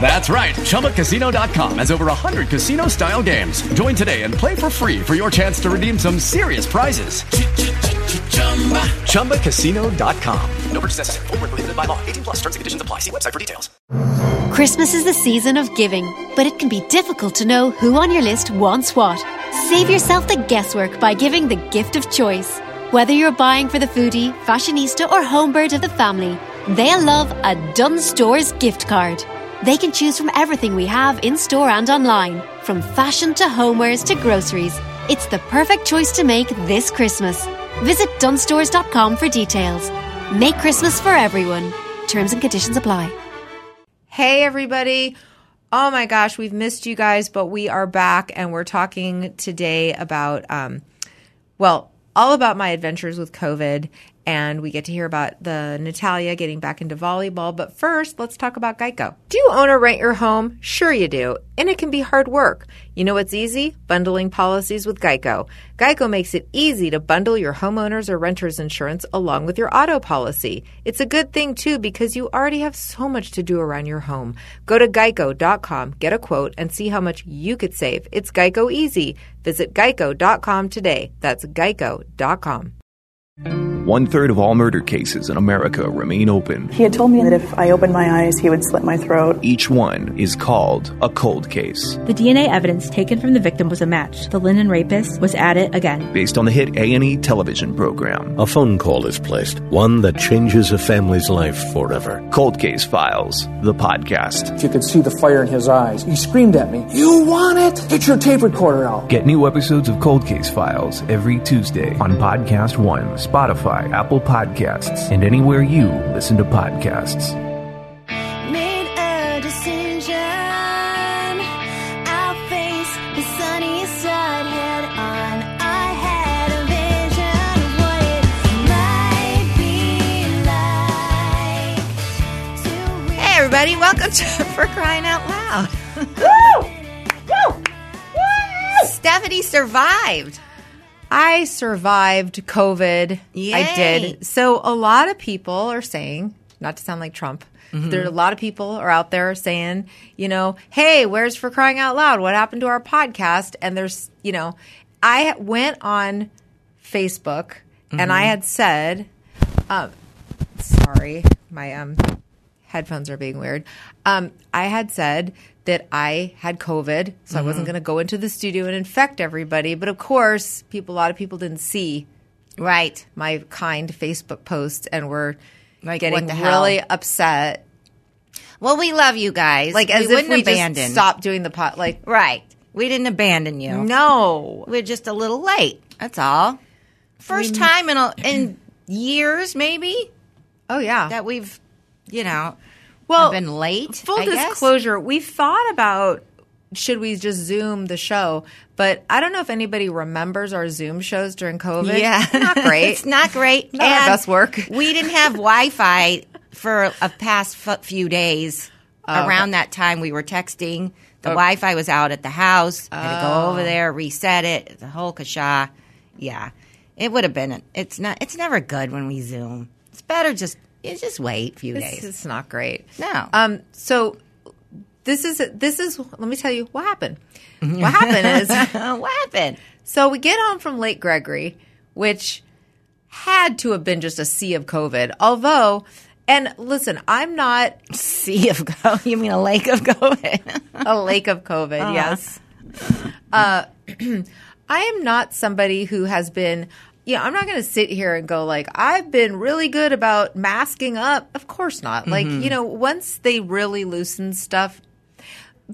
That's right. ChumbaCasino.com has over 100 casino style games. Join today and play for free for your chance to redeem some serious prizes. ChumbaCasino.com. No purchase necessary. Full prohibited by law. 18 plus terms and conditions apply. See website for details. Christmas is the season of giving, but it can be difficult to know who on your list wants what. Save yourself the guesswork by giving the gift of choice. Whether you're buying for the foodie, fashionista, or homebird of the family, they'll love a Dunnes Stores gift card. They can choose from everything we have in store and online, from fashion to homewares to groceries. It's the perfect choice to make this Christmas. Visit dunnesstores.com for details. Make Christmas for everyone. Terms and conditions apply. Hey, everybody. Oh my gosh, we've missed you guys, but we are back and we're talking today about, um, well, all about my adventures with COVID and we get to hear about the Natalia getting back into volleyball. But first, let's talk about Geico. Do you own or rent your home? Sure you do, and it can be hard work. You know what's easy? Bundling policies with Geico. Geico makes it easy to bundle your homeowners or renters insurance along with your auto policy. It's a good thing too because you already have so much to do around your home. Go to geico.com, get a quote, and see how much you could save. It's Geico easy. Visit geico.com today. That's geico.com. One third of all murder cases in America remain open. He had told me that if I opened my eyes, he would slit my throat. Each one is called a cold case. The DNA evidence taken from the victim was a match. The Linden rapist was at it again. Based on the hit A&E television program. A phone call is placed, one that changes a family's life forever. Cold Case Files, the podcast. If you could see the fire in his eyes, he screamed at me, "You want it? Get your tape recorder out." Get new episodes of Cold Case Files every Tuesday on Podcast One, Spotify, Apple Podcasts, and anywhere you listen to podcasts. Made a decision. I'll face the sunny side head on. I had a vision of what it might be like. Hey, everybody, welcome to For Crying Out Loud. Woo! Woo! Stephanie survived. I survived COVID. Yay. I did. So a lot of people are saying, not to sound like Trump, Mhm. there are a lot of people are out there saying, you know, hey, where's for crying out loud? What happened to our podcast? And there's, you know, I went on Facebook and I Mhm. had said, um, sorry, my um headphones are being weird. Um, I had said that I had COVID, so I wasn't Mhm. going to go into the studio and infect everybody. But of course, people, a lot of people didn't see right my kind Facebook post and were Like, getting hell? really upset. Well, we love you guys. Like we as if wouldn't we abandon. just stopped doing the pot. Like Right. We didn't abandon you. No. We're just a little late. That's all. First We- time in a, in years, maybe. Oh yeah. That we've, you know, well been late. Full I guess. disclosure, we thought about should we just Zoom the show, but I don't know if anybody remembers our Zoom shows during COVID. Yeah, not great. it's not great. Not our best work. we didn't have Wi-Fi for a past f- few days. Oh, Around okay. that time, we were texting. The Oh. Wi-Fi was out at the house. Had to go Oh. over there, reset it. The whole kasha. Yeah, it would have been. It's not. It's never good when we Zoom. It's better just. You just wait a few It's, days. it's not great. No. Um. So this is this is. Let me tell you what happened. What happened is what happened. So we get home from Lake Gregory, which had to have been just a sea of COVID. Although, and listen, I'm not sea of COVID. You mean a lake of COVID? a lake of COVID. Uh-huh. Yes. Uh, I am not somebody who has been yeah, I'm not going to sit here and go like I've been really good about masking up. Of course not. Like Mhm. you know, once they really loosen stuff,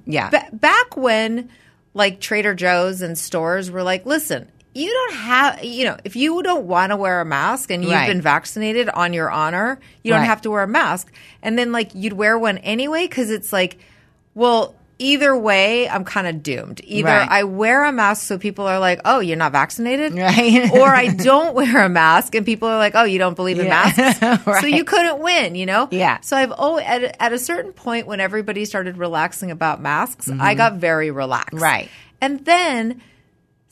Yeah. ba- back when like Trader Joe's and stores were like, listen, you don't have, you know, if you don't want to wear a mask and you've Right. been vaccinated on your honor, you don't Right. have to wear a mask. And then like you'd wear one anyway because it's like, well, either way, I'm kind of doomed. Either Right. I wear a mask so people are like, oh, you're not vaccinated, Right. or I don't wear a mask and people are like, oh, you don't believe in Yeah. masks, so you couldn't win, you know? Yeah. So I've oh at a, at a certain point when everybody started relaxing about masks, I Mhm. got very relaxed. Right. And then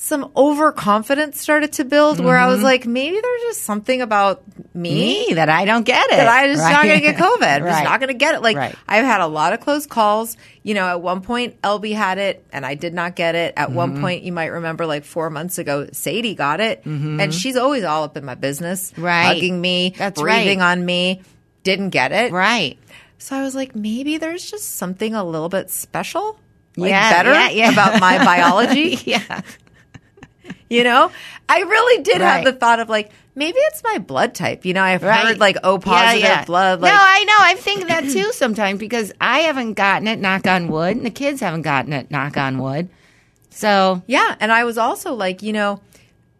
some overconfidence started to build where I was Mhm. like, maybe there's just something about me, Me, that I don't get it. that I just not going to get COVID. I'm just not going to get it. Like Right. I've had a lot of close calls. You know, at one point LB had it and I did not get it. At one Mhm. point, you might remember like four months ago, Sadie got it, Mhm. and she's always all up in my business, Right. hugging me, That's breathing right. on me. Didn't get it. Right. So I was like, maybe there's just something a little bit special, like Yeah, better yeah, yeah. about my biology. yeah. You know, I really did have the thought of like, maybe it's my blood type. You know, I've Right. heard like O positive blood. Like, no, I know. I think that too sometimes because I haven't gotten it, knock on wood, and the kids haven't gotten it, knock on wood. So yeah. And I was also like, you know,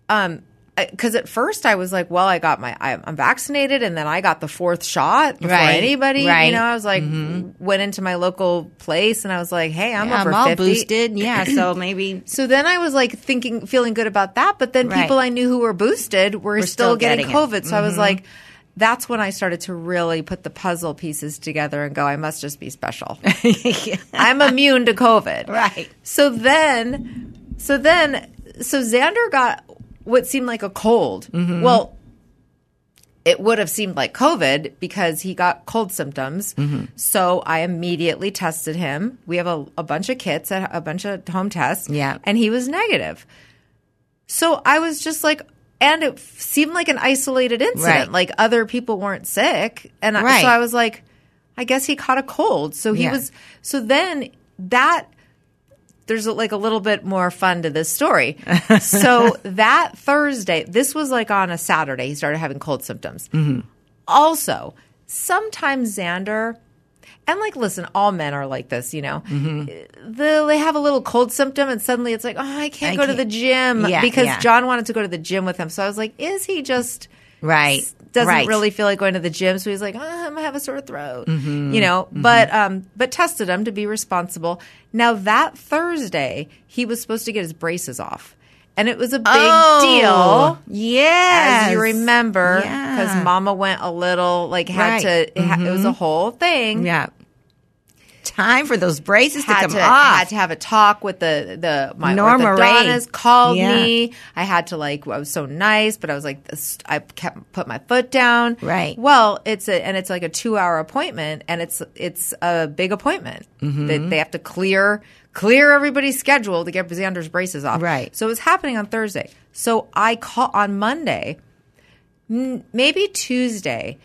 um, because at first I was like, well, I got my, I, I'm vaccinated, and then I got the fourth shot before Right, anybody. You know, I was like, went into my local place, and I was like, hey, I'm Yeah, over I'm all 50. boosted. Yeah, so maybe So then I was like thinking, feeling good about that. But then Right. people I knew who were boosted were We're still, still getting, getting. COVID. So I was Mhm. like, that's when I started to really put the puzzle pieces together and go, I must just be special. I'm immune to COVID. Right. So then, so then, so Xander got what seemed like a cold. Mm-hmm. Well, it would have seemed like COVID because he got cold symptoms. Mm-hmm. So I immediately tested him. We have a, a bunch of kits, a, a bunch of home tests. Yeah. And he was negative. So I was just like, and it seemed like an isolated incident. Right. Like other people weren't sick. And I, so I was like, I guess he caught a cold. So he Yeah. was, so then that, there's like a little bit more fun to this story. so that Thursday, this was like on a Saturday, he started having cold symptoms. Mm-hmm. Also, sometimes Xander, and like, listen, all men are like this, you know. Mm-hmm. The, they have a little cold symptom, and suddenly it's like, oh, I can't I go to can't- the gym Yeah, because yeah. John wanted to go to the gym with him. So I was like, is he just right. Doesn't right. really feel like going to the gym? So he's like, oh, I'm gonna have a sore throat, Mhm, you know. But um, but tested him to be responsible. Now that Thursday, he was supposed to get his braces off. And it was a big Oh, deal. Yeah. As you remember, Yeah. because mama went a little, like, had Right. to, it, ha- it was a Mhm. whole thing. Yeah. Time for those braces to come to, off. I had to have a talk with the the my Norma Rae. orthodontist called Yeah. me. I had to like I was so nice, but I was like this, I kept put my foot down. Right. Well, it's a and it's like a two hour appointment, and it's it's a big appointment. Mhm. They, they have to clear clear everybody's schedule to get Xander's braces off. Right. So it was happening on Thursday. So I call on Monday, m- maybe Tuesday.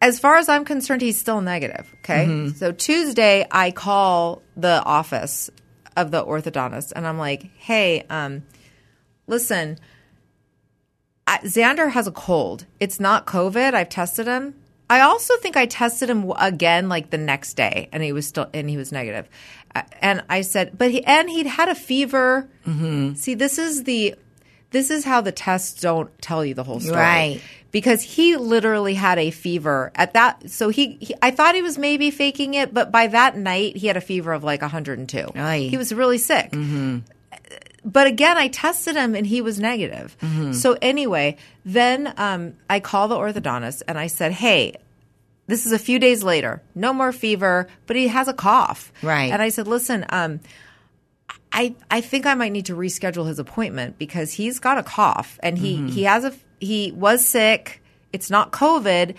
As far as I'm concerned, he's still negative. Okay. Mhm. So Tuesday, I call the office of the orthodontist and I'm like, hey, um, listen, I, Xander has a cold. It's not COVID. I've tested him. I also think I tested him again like the next day and he was still, and he was negative. Uh, And I said, but he, and he'd had a fever. Mm-hmm. See, this is the, this is how the tests don't tell you the whole story. Right. Because he literally had a fever at that. So he, he, I thought he was maybe faking it, but by that night he had a fever of like 102. Aye. He was really sick. But again, I tested him and he was negative. Mhm. So anyway, then um, I call the orthodontist and I said, "Hey, this is a few days later. No more fever, but he has a cough." Right. And I said, "Listen, um, I I think I might need to reschedule his appointment because he's got a cough and he Mhm. he has a he was sick. It's not COVID.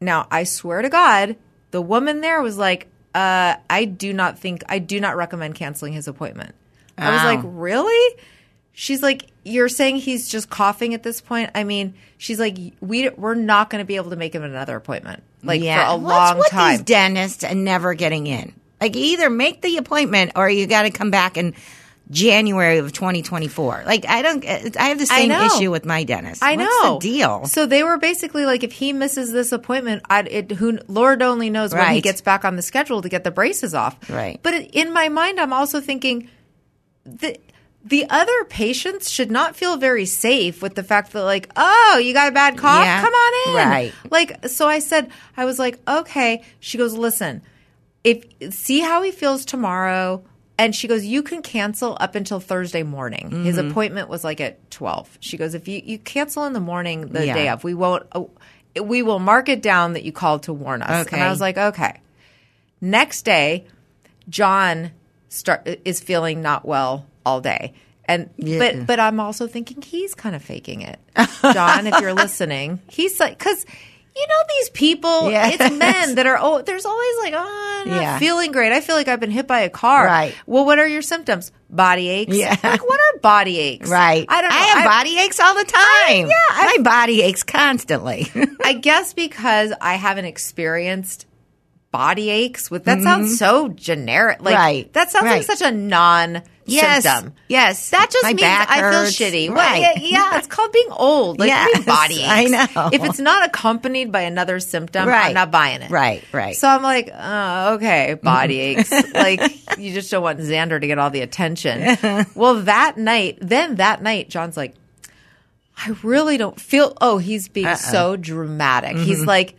Now I swear to God, the woman there was like, uh, I do not think I do not recommend canceling his appointment. I was like, really? She's like, you're saying he's just coughing at this point. I mean, she's like, we we're not going to be able to make him another appointment like yeah. for a What's long with time. these dentists and never getting in? Like, either make the appointment or you got to come back in January of 2024. Like I don't. Uh, I have the same issue with my dentist. I What's know. the deal. So they were basically like, if he misses this appointment, I, it, who Lord only knows when he gets back on the schedule to get the braces off. Right. But in my mind, I'm also thinking the the other patients should not feel very safe with the fact that like, oh, you got a bad cough, Yeah. come on in. Right. Like, so I said, I was like, okay. She goes, listen, if see how he feels tomorrow. And she goes, you can cancel up until Thursday morning. His Mhm. appointment was like at twelve. She goes, if you you cancel in the morning the Yeah. day of, we won't. Uh, we will mark it down that you called to warn us. Okay. And I was like, okay. Next day, John start is feeling not well all day. And Yeah. but but I'm also thinking he's kind of faking it. John, if you're listening, he's like cuz you know these people, Yes. it's men that are oh there's always like oh I'm not Yeah. feeling great. I feel like I've been hit by a car. Right. Well, what are your symptoms? Body aches. Yeah. Like what are body aches? Right. I don't know. I have body aches all the time. yeah, I- my body aches constantly. I guess because I haven't experienced body aches with that sounds so generic. Like Mm-hmm. Right, that sounds right. like such a non Yes, symptom. yes. That just My means I feel shitty. Well, yeah, yeah, it's called being old. Like Yes, body aches. I know. If it's not accompanied by another symptom, Right. I'm not buying it. Right, right. So I'm like, oh, okay, body aches. like you just don't want Xander to get all the attention. well, that night, then that night, John's like, I really don't feel. Oh, he's being Uh-oh. so dramatic. He's Mhm. like,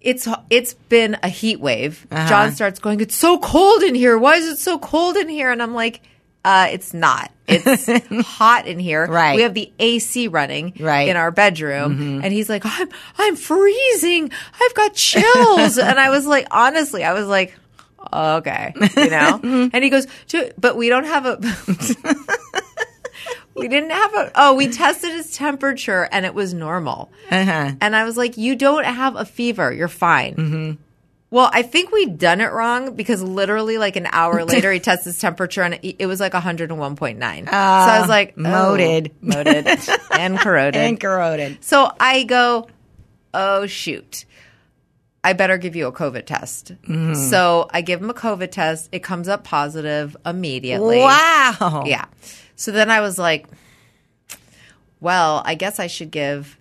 it's it's been a heat wave. Uh-huh. John starts going, "It's so cold in here. Why is it so cold in here?" And I'm like, uh, "It's not. It's hot in here. Right. We have the AC running Right. in our bedroom." Mhm. And he's like, "I'm I'm freezing. I've got chills." and I was like, honestly, I was like, "Okay," you know. and he goes, "But we don't have a." We didn't have a. Oh, we tested his temperature and it was normal. Uh-huh. And I was like, "You don't have a fever. You're fine." Well, I think we'd done it wrong because literally, like an hour later, he tests his temperature and it, it was like 101.9. so I was like, oh, moted. moted, and corroded, and corroded. So I go, "Oh shoot." I better give you a COVID test. Mhm. So I give him a COVID test. It comes up positive immediately. Wow. Yeah. So then I was like, well, I guess I should give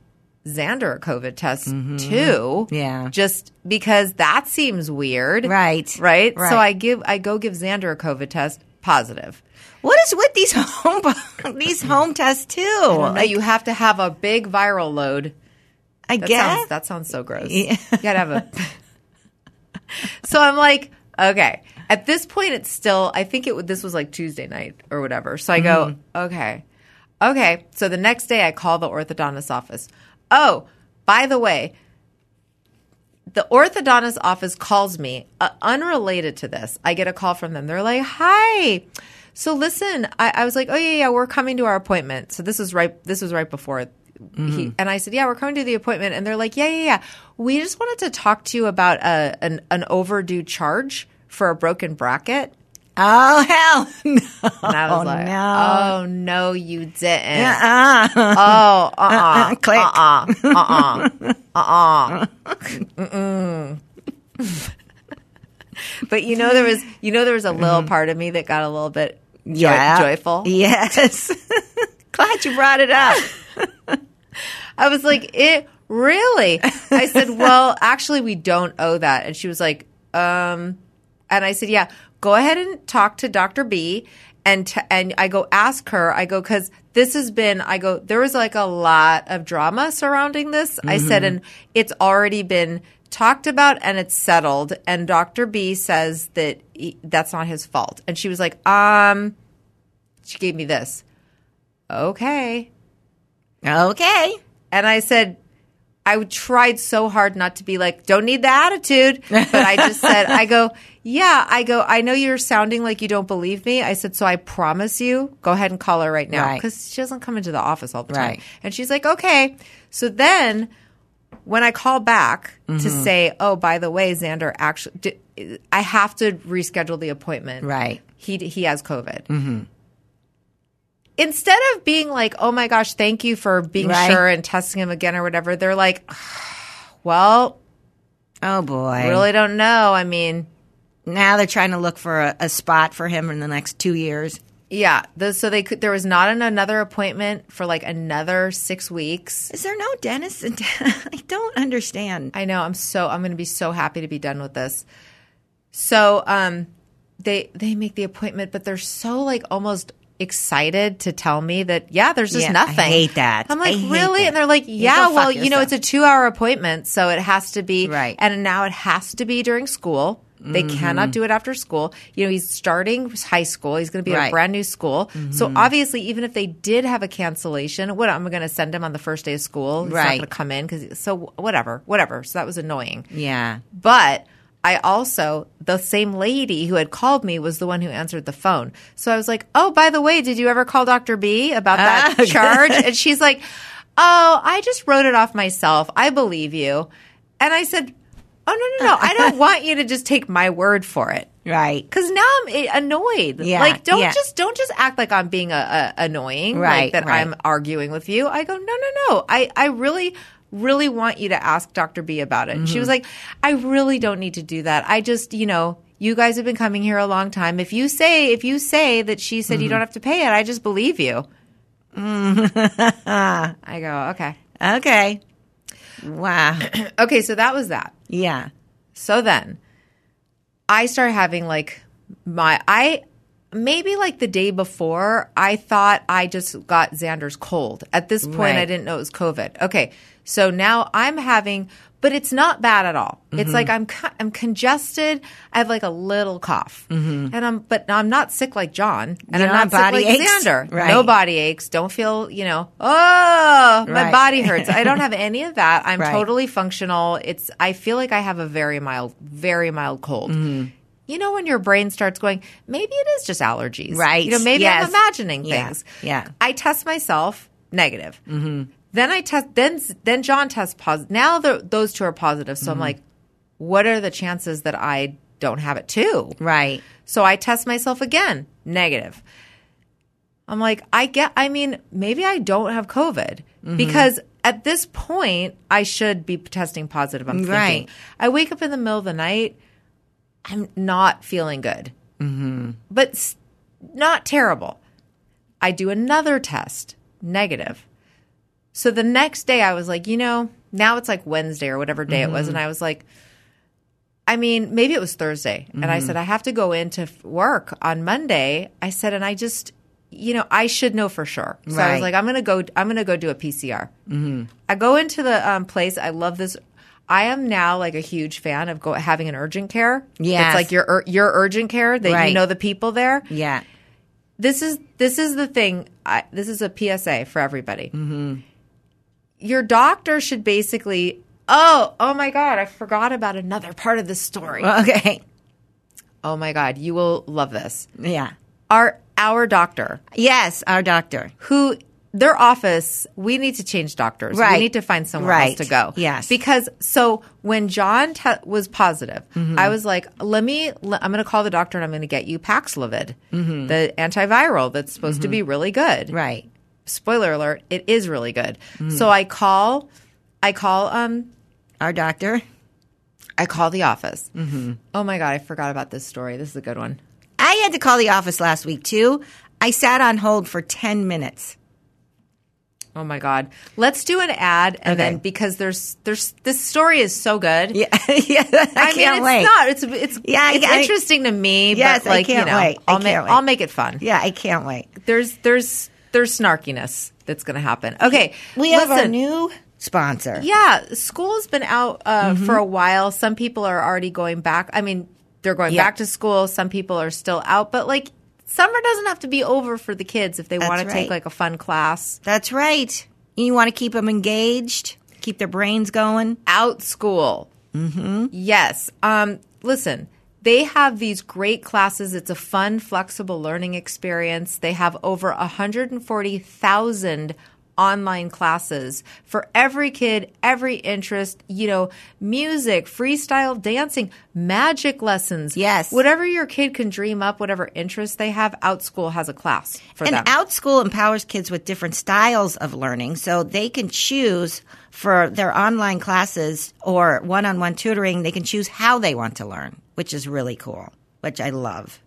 Xander a COVID test too. Mm-hmm. Yeah. Just because that seems weird. Right. Right. Right. So I give I go give Xander a COVID test positive. What is with these home these home tests too? Like, you have to have a big viral load. I That guess. sounds, that sounds so gross. Yeah. You gotta have a. so I'm like, okay. At this point, it's still. I think it. would- This was like Tuesday night or whatever. So I go, okay, okay. So the next day, I call the orthodontist office. Oh, by the way, the orthodontist office calls me uh, unrelated to this. I get a call from them. They're like, "Hi." So listen, I, I was like, "Oh yeah, yeah, we're coming to our appointment." So this was right. This was right before. He, and I said, "Yeah, we're coming to the appointment." And they're like, "Yeah, yeah, yeah. We just wanted to talk to you about a, an an overdue charge for a broken bracket." Oh hell no! And I was like, no. "Oh no, you didn't." Uh-uh. Oh, uh, uh, Uh-uh. Click. uh, uh, uh, uh, uh. But you know there was, you know there was a little part of me that got a little bit joy- Yeah. joyful. Yes. Glad you brought it up. I was like, it really? I said, well, actually, we don't owe that. And she was like, um, and I said, yeah, go ahead and talk to Dr. B. And, t- and I go ask her, I go, cause this has been, I go, there was like a lot of drama surrounding this. I said, Mhm. and it's already been talked about and it's settled. And Dr. B says that he, that's not his fault. And she was like, um, she gave me this. Okay. Okay. And I said, I tried so hard not to be like, don't need the attitude. But I just said, I go, yeah, I go, I know you're sounding like you don't believe me. I said, so I promise you, go ahead and call her right now. Right. Because she doesn't come into the office all the time. Right. And she's like, okay. So then when I call back to Mhm. say, oh, by the way, Xander actually, I have to reschedule the appointment. Right. He, he has COVID Mm-hmm. instead of being like, "Oh my gosh, thank you for being Right. sure and testing him again or whatever," they're like, "Well, Oh boy. I really don't know. I mean, Now they're trying to look for a, a spot for him in the next two years. Yeah. The, so they could. There was not an, another appointment for like another six weeks. Is there no dentist? In I don't understand. I know. I'm so. I'm going to be so happy to be done with this. So, um, they they make the appointment, but they're so like almost excited to tell me that yeah, there's just Yeah, I nothing. hate that. I'm like I really, that. and they're like yeah, well, fuck you know, it's a two hour appointment, so it has to be Right. and now it has to be during school. They Mhm. cannot do it after school. You know, he's starting high school. He's going to be at a brand new school. So Mhm. obviously, even if they did have a cancellation, what am I'm going to send him on the first day of school. He's not Right. going to come in because so whatever, whatever. So that was annoying. Yeah. But I also, the same lady who had called me was the one who answered the phone. So I was like, oh, by the way, did you ever call Dr. B about that Ah, charge? And she's like, oh, I just wrote it off myself. I believe you. And I said, oh, no, no, no. I don't want you to just take my word for it. Right. Because now I'm eh, annoyed. Yeah, like don't yeah. just don't just act like I'm being a, a annoying, Right, Like that right. I'm arguing with you. I go, no, no, no. I I really really want you to ask Dr. B about it. And she was like, I really don't need to do that. I just you know. You guys have been coming here a long time. If you say if you say that she said you Mhm. don't have to pay it, I just believe you. I go, okay. Okay. Wow. okay, so that was that. Yeah. So then I start having like my I maybe like the day before I thought I just got Xander's cold. At this point I didn't know it was COVID. Okay. So now I'm having but it's not bad at all. It's Mhm. like I'm I'm congested. I have like a little cough. Mhm. And I'm but I'm not sick like John and You I'm not have sick body like aches? Xander. Right. No body aches. Don't feel, you know, oh, my Right. body hurts. I don't have any of that. I'm Right. totally functional. It's I feel like I have a very mild very mild cold. Mm-hmm. You know when your brain starts going, maybe it is just allergies. Right. You know, maybe Yes. I'm imagining Yeah. things. Yeah. I test myself negative. Mm-hmm. Then I test. Then then John tests positive. Now the, those two are positive. So I'm Mhm. like, what are the chances that I don't have it too? Right. So I test myself again, negative. I'm like, I get. I mean, maybe I don't have COVID Mhm. because at this point I should be testing positive. I'm Right. thinking. I wake up in the middle of the night. I'm not feeling good Mm-hmm. but not terrible. I do another test, negative. So the next day I was like, you know, now it's like Wednesday or whatever day it was. Mhm. And I was like, I mean, maybe it was Thursday. And I Mhm. said, I have to go into work on Monday. I said, and I just, you know, I should know for sure. So I was like, I'm going to go, I'm going to go do a PCR. Mm-hmm. I go into the um, place. I love this. I am now like a huge fan of go, having an urgent care. Yeah. it's like your your urgent care that you know the people there. Yeah. This is this is the thing. I, this is a PSA for everybody. Mm-hmm. Your doctor should basically. Oh, oh my God! I forgot about another part of the story. Okay. Oh my God! You will love this. Yeah. Our our doctor, Yes, our doctor. who their office, we need to change doctors. Right. We need to find somewhere Right. else to go. Yes. Because so when John te- was positive, Mhm. I was like, let me, I'm going to call the doctor and I'm going to get you Paxlovid, Mhm. the antiviral that's supposed to Mhm. be really good. Right. Spoiler alert, it is really good. Mhm. So I call, I call, um, Our doctor. I call the office. Mm-hmm. Oh my God, I forgot about this story. This is a good one. I had to call the office last week too. I sat on hold for 10 minutes. Oh my God. Let's do an ad and Okay. then because there's there's this story is so good. Yeah, yeah I, I, mean, it's wait. not. It's it's Yeah, it's I- interesting to me. Yes, but like I can't you know, wait. I I'll make wait. I'll make it fun. Yeah, I can't wait. There's there's there's snarkiness that's going to happen. Okay, We have our new sponsor. Yeah, school's been out uh, Mhm. for a while. Some people are already going back. I mean, they're going Yeah. back to school. Some people are still out, but like summer doesn't have to be over for the kids if they want to take like a fun class. That's right. You want to keep them engaged, keep their brains going. Outschool. Mm-hmm. Yes. Um, listen, they have these great classes. It's a fun, flexible learning experience. They have over 140,000 online classes for every kid, every interest, you know, music, freestyle dancing, magic lessons. Yes. Whatever your kid can dream up, whatever interest they have, Outschool has a class for and them. OutSchool empowers kids with different styles of learning so they can choose for their online classes or one on one tutoring, they can choose how they want to learn, which is really cool, which I love.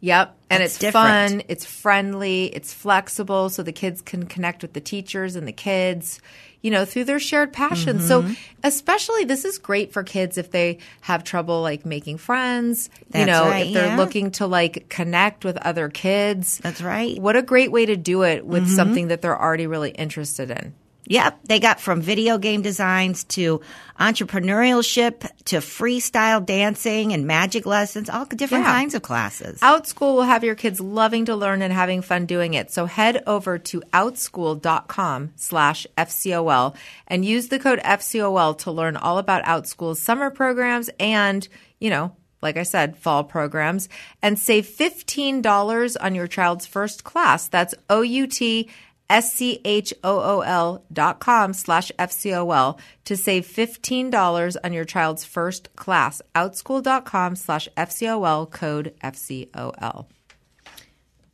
Yep. And That's it's different. fun, it's friendly, it's flexible so the kids can connect with the teachers and the kids, you know, through their shared passion. So, Mm-hmm. especially this is great for kids if they have trouble like making friends, you That's know, right, if they're yeah. looking to like connect with other kids. That's right. What a great way to do it with Mhm. something that they're already really interested in. Yep, they got from video game designs to entrepreneurship to freestyle dancing and magic lessons, all different Yeah. kinds of classes. Outschool will have your kids loving to learn and having fun doing it. So head over to outschool.com slash FCOL and use the code FCOL to learn all about Outschool's summer programs and, you know, like I said, fall programs and save $15 on your child's first class. That's O-U-T S-C-H-O-O-L dot com slash FCOL to save $15 on your child's first class. Outschool dot com slash FCOL code FCOL.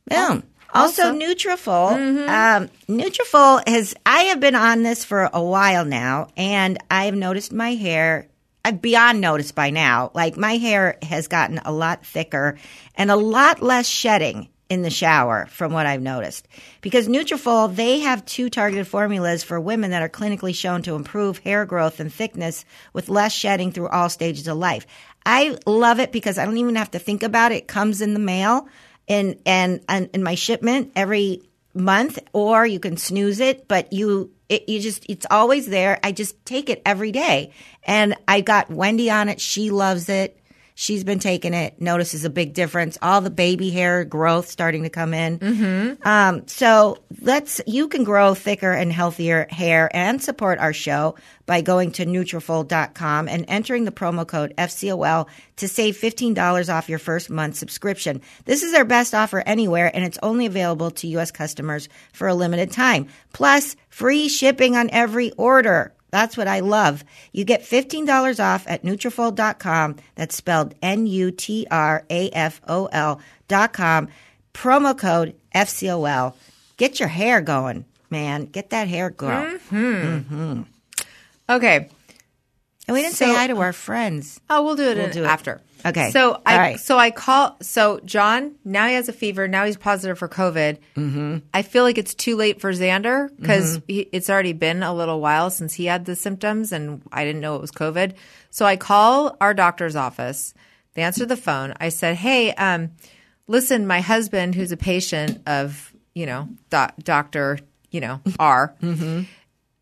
Boom. Also, Also- Nutrafol. Um, Nutrafol has. I have been on this for a while now, and I have noticed my hair. I've beyond noticed by now. Like my hair has gotten a lot thicker and a lot less shedding in the shower, from what I've noticed. Because Nutrafol, they have two targeted formulas for women that are clinically shown to improve hair growth and thickness with less shedding through all stages of life. I love it because I don't even have to think about it. It comes in the mail and and in my shipment every month or you can snooze it but you it, you just it's always there i just take it every day and i got wendy on it she loves it she's been taking it notices a big difference all the baby hair growth starting to come in Mm-hmm. um, so let's you can grow thicker and healthier hair and support our show by going to Nutrafol.com and entering the promo code FCOL to save $15 off your first month subscription. This is their best offer anywhere and it's only available to US customers for a limited time. Plus, free shipping on every order. That's what I love. You get $15 off at Nutrafol.com. That's spelled N-U-T-R-A-F-O-L dot com. Promo code FCOL. Get your hair going, man. Get that hair growing. Mm-hmm. Okay. And we didn't So- say hi to our friends. Oh, we'll do it, We'll do it. after. Okay. So I right. so I call so John now he has a fever now he's positive for COVID. Mm-hmm. I feel like it's too late for Xander because Mm-hmm. it's already been a little while since he had the symptoms and I didn't know it was COVID. So I call our doctor's office. They answer the phone. I said, "Hey, um, listen, my husband, who's a patient of you know doc, Doctor you know R,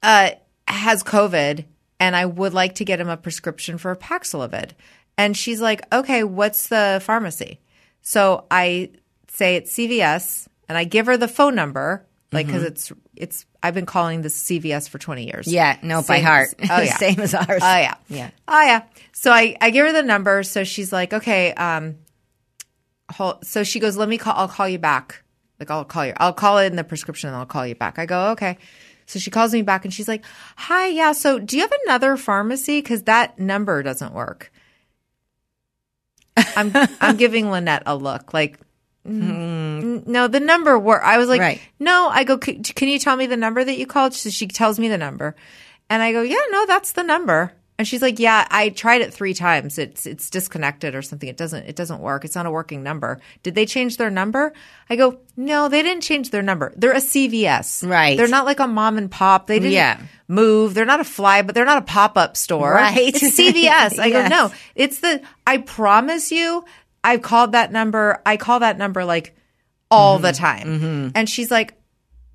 uh, has COVID, and I would like to get him a prescription for Paxlovid. And she's like, okay, what's the pharmacy? So I say it's CVS, and I give her the phone number, like because it's it's. I've been calling this CVS for twenty years. Yeah, no, by heart. as- Oh yeah, Same as ours. Oh yeah, Yeah. Oh yeah. So I I give her the number. So she's like, okay. Um, hold, so she goes, let me call. I'll call you back. Like I'll call you. I'll call it in the prescription. and I'll call you back. I go, okay. So she calls me back and she's like, hi, yeah. So do you have another pharmacy? Because that number doesn't work. I'm I'm giving Lynette a look like. "Mm, No, the number work. I was like, Right. no. I go, can you tell me the number that you called? So she tells me the number, and I go, yeah, no, that's the number. And she's like, yeah, I tried it three times. It's it's disconnected or something. It doesn't it doesn't work. It's not a working number. Did they change their number? I go, no, they didn't change their number. They're a CVS, Right. They're not like a mom and pop. They didn't Yeah. move. They're not a fly, but they're not a pop up store. Right. It's CVS. I Yes. go, no, it's the. I promise you, I've called that number. I call that number like all the mm-hmm. time. Mm-hmm. And she's like,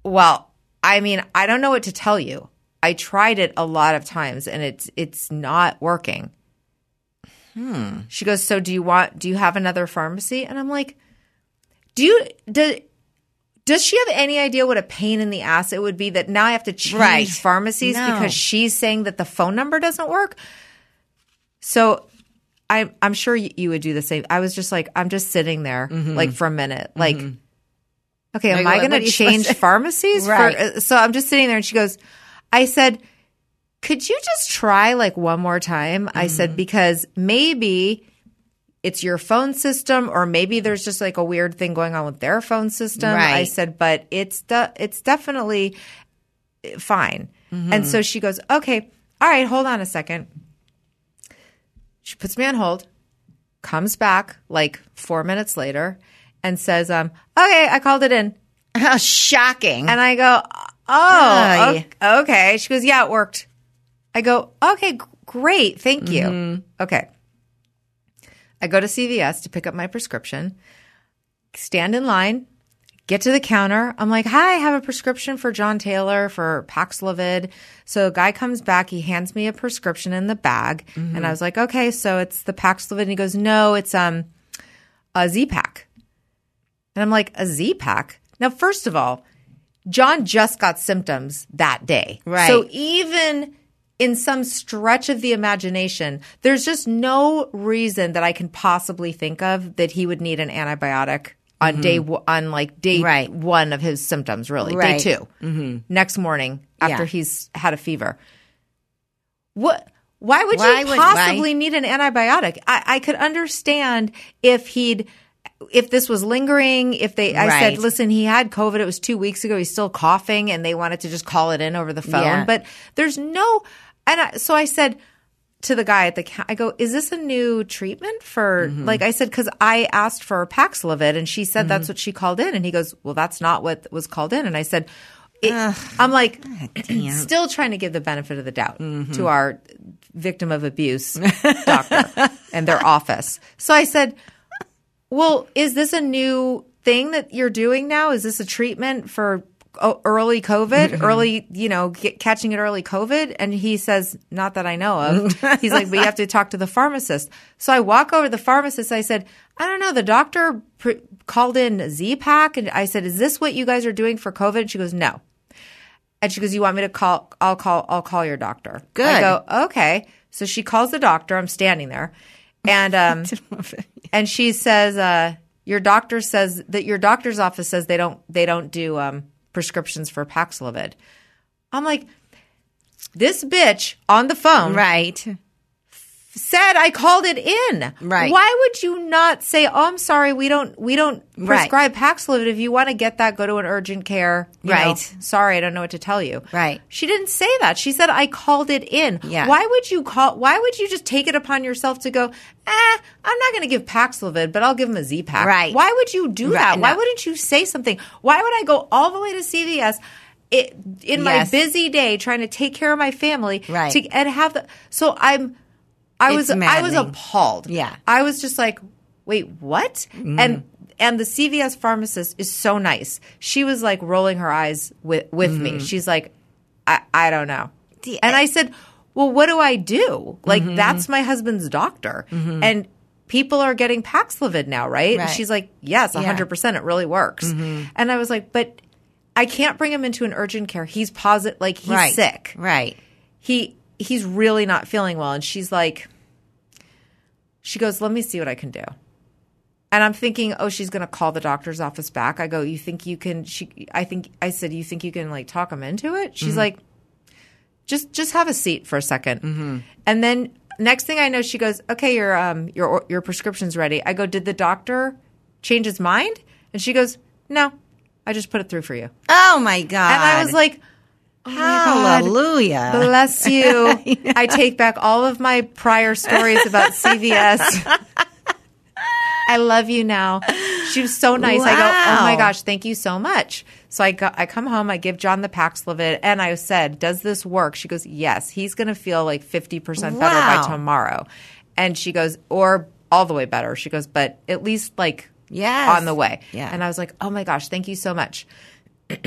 well, I mean, I don't know what to tell you. I tried it a lot of times and it's it's not working. Hmm. She goes, "So do you want do you have another pharmacy?" And I'm like, "Do you do does she have any idea what a pain in the ass it would be that now I have to change Right. pharmacies No. because she's saying that the phone number doesn't work?" So I I'm sure you would do the same. I was just like, I'm just sitting there like for a minute. Like okay, am I going to change pharmacies? Right. For, uh, so I'm just sitting there and she goes, I said, could you just try like one more time? I Mm-hmm. said, because maybe it's your phone system or maybe there's just like a weird thing going on with their phone system. I said, but it's, de- it's definitely fine. Mm-hmm. And so she goes, okay, all right, hold on a second. She puts me on hold, comes back like four minutes later, and says, um, okay, I called it in. How shocking. And I go, oh, okay. She goes, yeah, it worked. I go, okay, great. Thank you. Mm-hmm. Okay. I go to CVS to pick up my prescription, stand in line, get to the counter. I'm like, hi, I have a prescription for John Taylor for Paxlovid. So a guy comes back, he hands me a prescription in the bag. Mm-hmm. And I was like, okay, so it's the Paxlovid. And he goes, no, it's um a Z-Pack. And I'm like, a Z-Pack? Now, first of all, John just got symptoms that day. Right. So even in some stretch of the imagination, there's just no reason that I can possibly think of that he would need an antibiotic on day w- on like day Mm-hmm. Right. one of his symptoms. Really, Right. day 2 next morning after Yeah. he's had a fever. What? Why would Why you possibly need an antibiotic? I, I could understand if he'd if this was lingering, if they I Right. said, listen, he had COVID, it was two weeks ago, he's still coughing, and they wanted to just call it in over the phone. Yeah. But there's no and I, so I said to the guy at the I go, is this a new treatment for Mm-hmm. like I said because I asked for Paxlovid and she said that's what she called in and he goes, well, that's not what was called in and I said. It, I'm like, still trying to give the benefit of the doubt Mm-hmm. to our victim of abuse doctor and their office. So I said, well, is this a new thing that you're doing now? Is this a treatment for oh, early COVID, early, you know, get, catching it early COVID? And he says, not that I know of. He's like, but you have to talk to the pharmacist. So I walk over to the pharmacist. I said, I don't know. The doctor pr- called in Z-Pack. And I said, is this what you guys are doing for COVID? And she goes, no. And she goes, "You want me to call? I'll call. I'll call your doctor." Good. I go, "Okay." So she calls the doctor. I'm standing there, and um, and she says, uh, "Your doctor says that your doctor's office says they don't they don't do um, prescriptions for Paxlovid." I'm like, "This bitch on the phone right. Said I called it in. Right. Why would you not say, "Oh, I'm sorry, we don't we don't Right. prescribe Paxlovid. If you want to get that, go to an urgent care." you know, Right. sorry, I don't know what to tell you. Right. She didn't say that. She said I called it in. Yeah. Why would you call? Why would you just take it upon yourself to go? Eh, I'm not going to give Paxlovid, but I'll give him a Z pack. Right. Why would you do Right, that? Why wouldn't you say something? Why would I go all the way to CVS? It, in my busy day, trying to take care of my family, Right. To, and have the so I'm I It's was I was appalled. Yeah. I was just like, wait, what? Mm-hmm. And and the CVS pharmacist is so nice. She was like rolling her eyes with with Mm-hmm. me. She's like, I I don't know. And I said, well, what do I do? Like Mm-hmm. that's my husband's doctor, and people are getting Paxlovid now, right? And Right. she's like, yes, Yeah. hundred percent, it really works. And I was like, but. I can't bring him into an urgent care. He's positive, like he's right. sick Right. he he's really not feeling well. And she's like she goes let me see what i can do. And i'm thinking oh she's going to call the doctor's office back. I go you think you can she i think i said you think you can like talk him into it? She's like just just have a seat for a 2nd and then next thing i know she goes okay your um your your prescription's ready. I go did the doctor change his mind? And she goes no i just put it through for you. Oh my God. and i was like oh. Hallelujah. Bless you. I take back all of my prior stories about CVS. I love you now. She was so nice. I go, oh my gosh, thank you so much. So I go, I come home, I give John the Paxlovid, and I said, does this work? She goes, yes. He's going to feel like fifty percent better Wow. by tomorrow. And she goes, or all the way better. She goes, but at least like Yes. on the way. Yeah. And I was like, oh my gosh, thank you so much.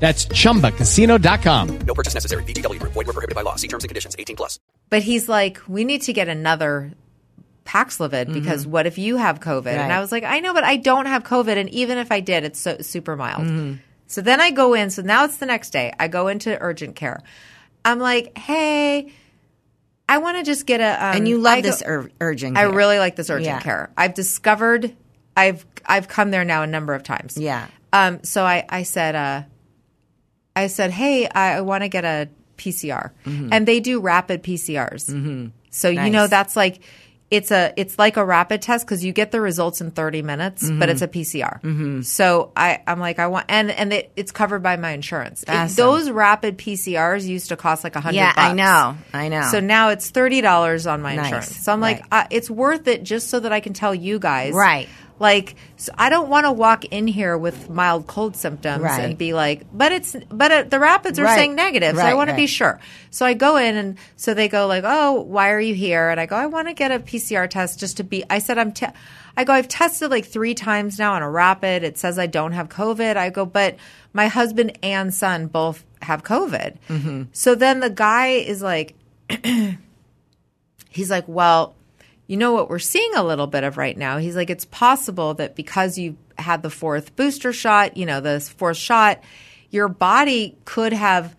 That's chumbacasino.com. No purchase necessary. VGW Group. Void were prohibited by law. See terms and conditions. 18 plus. But he's like, we need to get another Paxlovid because what if you have COVID? And I was like, I know, but I don't have COVID. And even if I did, it's so, super mild. So then I go in. So now it's the next day. I go into urgent care. I'm like, hey, I want to just get a. Um, and you love I go- this ur- urgent Care. I really like this urgent Yeah. care. I've discovered I've I've come there now a number of times. Yeah. Um. So I I said uh, I said, hey, I, I want to get a PCR, and they do rapid PCRs. Mm-hmm. So you know that's like. It's a it's like a rapid test because you get the results in 30 minutes, but it's a PCR. Mm-hmm. So I I'm like I want and and it, it's covered by my insurance. It- those rapid PCRs used to cost like a hundred. Yeah, I know. I know. So now it's thirty dollars on my Nice. insurance. So I'm like, Right. uh, it's worth it just so that I can tell you guys, Right. Like, so I don't want to walk in here with mild cold symptoms Right. and be like, but it's, but it, the rapids are Right. saying negative, so I Right, want to be sure. So I go in, and so they go like, oh, why are you here? And I go, I want to get a PCR test just to be. I said, I'm. Te- I go, I've tested like three times now on a rapid. It says I don't have COVID. I go, but my husband and son both have COVID. Mm-hmm. So then the guy is like, he's like, well, you know what we're seeing a little bit of right now? He's like, it's possible that because you had the fourth booster shot, you know, the fourth shot, your body could have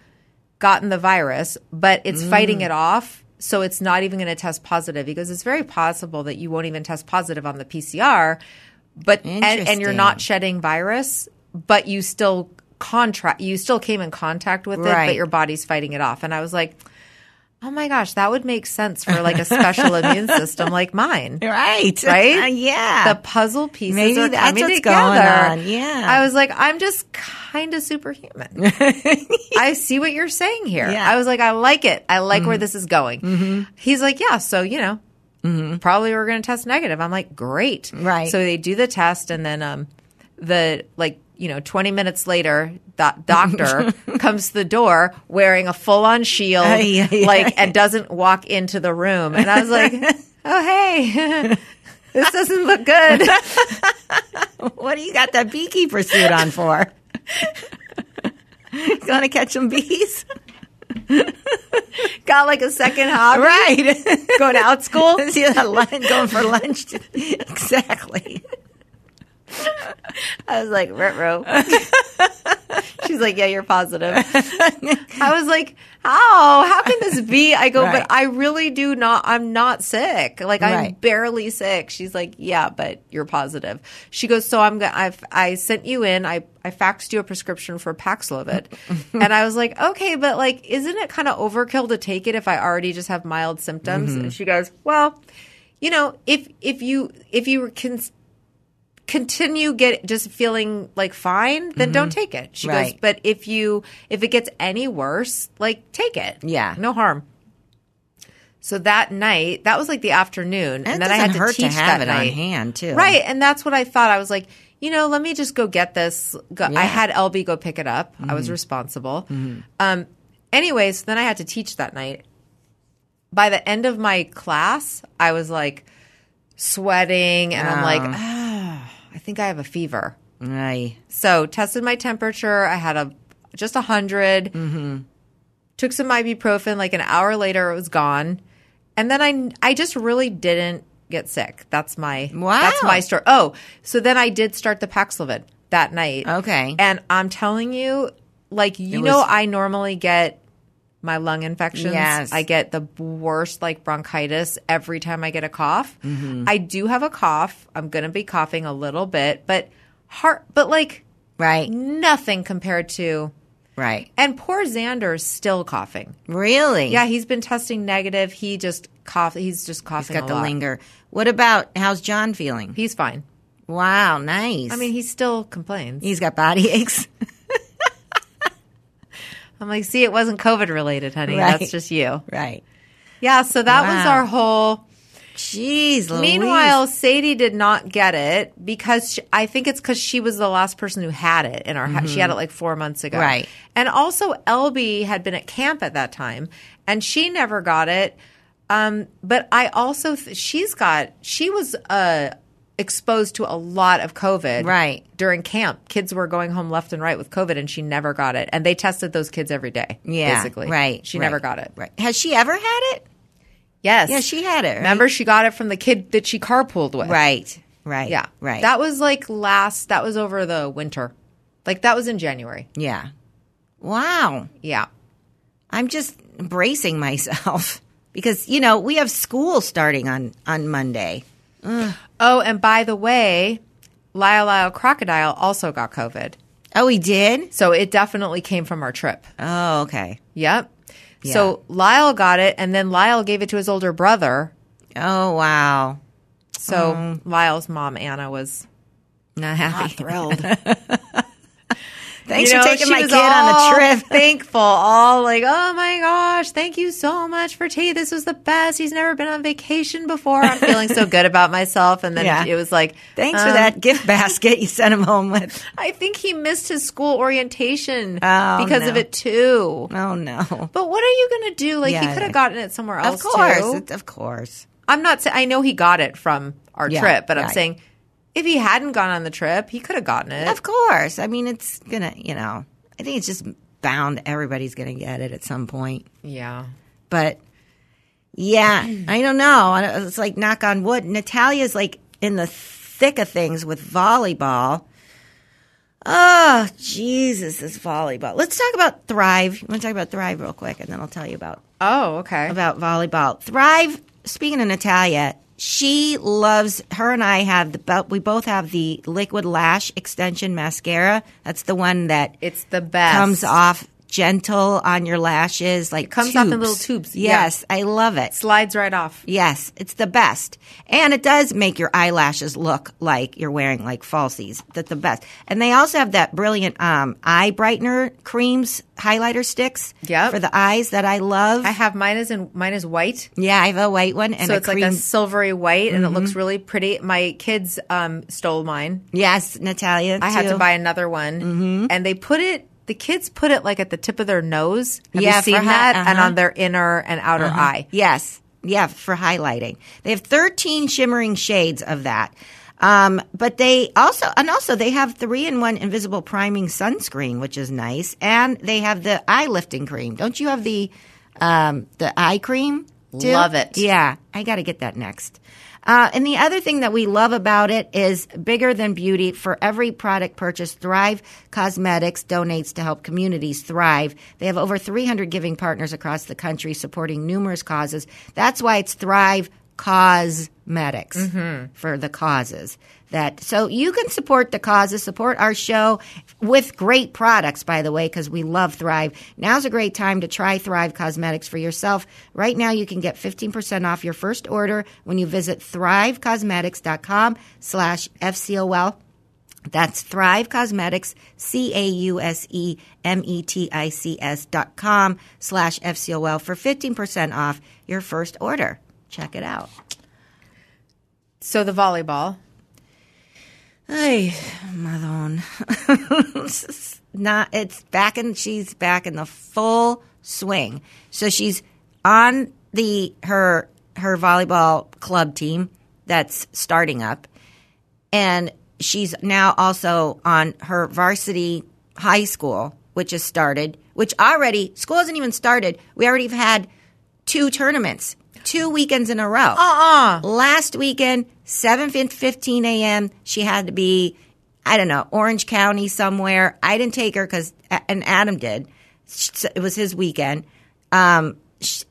gotten the virus, but it's fighting mm. it off. So it's not even going to test positive. He goes, it's very possible that you won't even test positive on the PCR, but and, and you're not shedding virus, but you still contract, you still came in contact with it, but your body's fighting it off. And I was like, Oh my gosh, that would make sense for like a special immune system like mine. Right. Right? Uh, yeah. The puzzle pieces Maybe are that's coming what's together. going on. Yeah. I was like, I'm just kind of superhuman. I see what you're saying here. Yeah. Mm-hmm. I was like, I like it. I like where this is going. He's like, yeah, so, you know, probably we're going to test negative. I'm like, great. Right. So they do the test and then, um, the like, you know, 20 minutes later, that doctor comes to the door wearing a full on shield, Ay, ay, like, ay. and doesn't walk into the room. And I was like, oh, hey, this doesn't look good. what do you got that beekeeper suit on for? Going to catch some bees? Got like a second hobby. Right. Going to Outschool. yeah, lunch, going for lunch. exactly. I was like, Retro. She's like, yeah, you're positive. I was like, how? How can this be? I go, Right. but I really do not, I'm not sick. Like, I'm Right. barely sick. She's like, yeah, but you're positive. She goes, so I'm going to, I've, I sent you in, I, I faxed you a prescription for Paxlovid. and I was like, okay, but like, isn't it kind of overkill to take it if I already just have mild symptoms? Mm-hmm. And she goes, well, you know, if, if you, if you can, continue get just feeling like fine, then don't take it. She goes, Mm-hmm. But if you if it gets any worse, like take it. Yeah. no harm. So that night, that was like the afternoon, And and then I had to hurt to teach have that it on night. hand, too. right? And that's what I thought. I was like, you know, let me just go get this. Go, Yeah. Mm-hmm. I had LB go pick it up. I was responsible. Um, anyways, then I had to teach that night. By the end of my class, I was like sweating, and I'm like, ah, I think I have a fever. Right. So tested my temperature. I had a just a 100 Mm-hmm. Took some ibuprofen. Like an hour later, it was gone. And then I I just really didn't get sick. That's my Wow. That's my story. Oh, so then I did start the Paxlovid that night. Okay. And I'm telling you, like you It know, I normally get my lung infections. Yes. I get the worst like bronchitis every time I get a cough. Mm-hmm. I do have a cough. I'm going to be coughing a little bit, but heart but like Right. nothing compared to Right. and poor Xander's still coughing. Really? Yeah, he's been testing negative. He just cough. He's just He's coughing. got a the lot. linger. What about how's John feeling? He's fine. Wow, nice. I mean, he still complains. he's got body aches. I'm like, see, it wasn't COVID related, honey. Right. That's just you. right. Yeah. So that was our whole. Jeez. Louise. Meanwhile, Sadie did not get it because she, I think it's because she was the last person who had it in our house. She had it like four months ago. Mm-hmm. Right. And also, Elby had been at camp at that time and she never got it. Um, but I also, th- she's got, she was uh, exposed to a lot of COVID. Right. During camp. Kids were going home left and right with COVID and she never got it. And they tested those kids every day. yeah, Basically. right. She right, never got it. Right. Has she ever had it? Yes. Yeah, she had it. Right? Remember, she got it from the kid that she carpooled with. Right. Right. Yeah. Right. That was like last, that was over the winter. Like that was in January. yeah. Wow. Yeah. I'm just bracing myself because you know we have school starting on on Monday. Oh, and by the way, Lyle Lyle Crocodile also got COVID. Oh, he did? So it definitely came from our trip. Oh, okay. Yep. Yeah. So Lyle got it, and then Lyle gave it to his older brother. Oh, wow. So mm. Lyle's mom, Anna, was Not happy. thrilled. Thanks You know, for taking my kid on a trip. Thankful, all like, oh my gosh, thank you so much for Tate. This was the best. He's never been on vacation before. I'm feeling so good about myself. And then Yeah. it was like, Thanks for um, that gift basket you sent him home with. I think he missed his school orientation Oh, because of it too. Oh, no. But what are you going to do? Like, Yeah, he could have gotten it somewhere else. Of course. Of course. I'm not I know he got it from our Yeah, trip, but I'm saying if he hadn't gone on the trip, he could have gotten it. Of course. I mean, it's going to, you know, I think it's just bound. Everybody's going to get it at some point. Yeah. But yeah, I don't know. It's like knock on wood. Natalia's like in the thick of things with volleyball. Oh, Jesus, this volleyball. Let's talk about Thrive. You want to talk about Thrive real quick, and then I'll tell you about Oh, okay. about volleyball. Thrive. Speaking of Natalia, she loves her and I have the we both have the liquid lash extension mascara. That's the one that It's the best. comes off gentle on your lashes, like comes off in little tubes. Yes, I love it. Slides right off. Yes, it's the best. And it does make your eyelashes look like you're wearing like falsies. That's the best. And they also have that brilliant um, eye brightener creams, highlighter sticks Yep. for the eyes that I love. I have mine is in mine is white. yeah, I have a white one and so a it's cream. Mm-hmm. like a silvery white and it looks really pretty. My kids um, stole mine. yes, Natalia. I had to buy another one. Mm-hmm. And they put it, the kids put it like at the tip of their nose. Have Yeah, you seen hi- that? And uh-huh. on their inner and outer eye. Yes. Yeah, for highlighting. They have 13 shimmering shades of that. Um, but they also, and also they have three in one invisible priming sunscreen, which is nice. And they have the eye lifting cream. Don't you have the, um, the eye cream? too? Love it. Yeah. I got to get that next. Uh, and the other thing that we love about it is bigger than beauty. For every product purchase, Thrive Causemetics donates to help communities thrive. They have over 300 giving partners across the country supporting numerous causes. That's why it's Thrive Causemetics for the causes. That so you can support the causes, support our show with great products, by the way, because we love Thrive. Now's a great time to try Thrive Causemetics for yourself. Right now, you can get 15% off your first order when you visit thrivecausemetics.com slash FCOL. That's Thrive Causemetics, C A U S E M E T I C S dot com slash FCOL for 15% off your first order. Check it out. So the volleyball. Hey, Madon. Not it's back in she's back in the full swing. So she's on the her her volleyball club team that's starting up and she's now also on her varsity high school which has started which already school hasn't even started we already have had two tournaments two weekends in a row Uh-uh. last weekend 7.15 a.m she had to be i don't know orange county somewhere. I didn't take her because and adam did. It was his weekend. Um,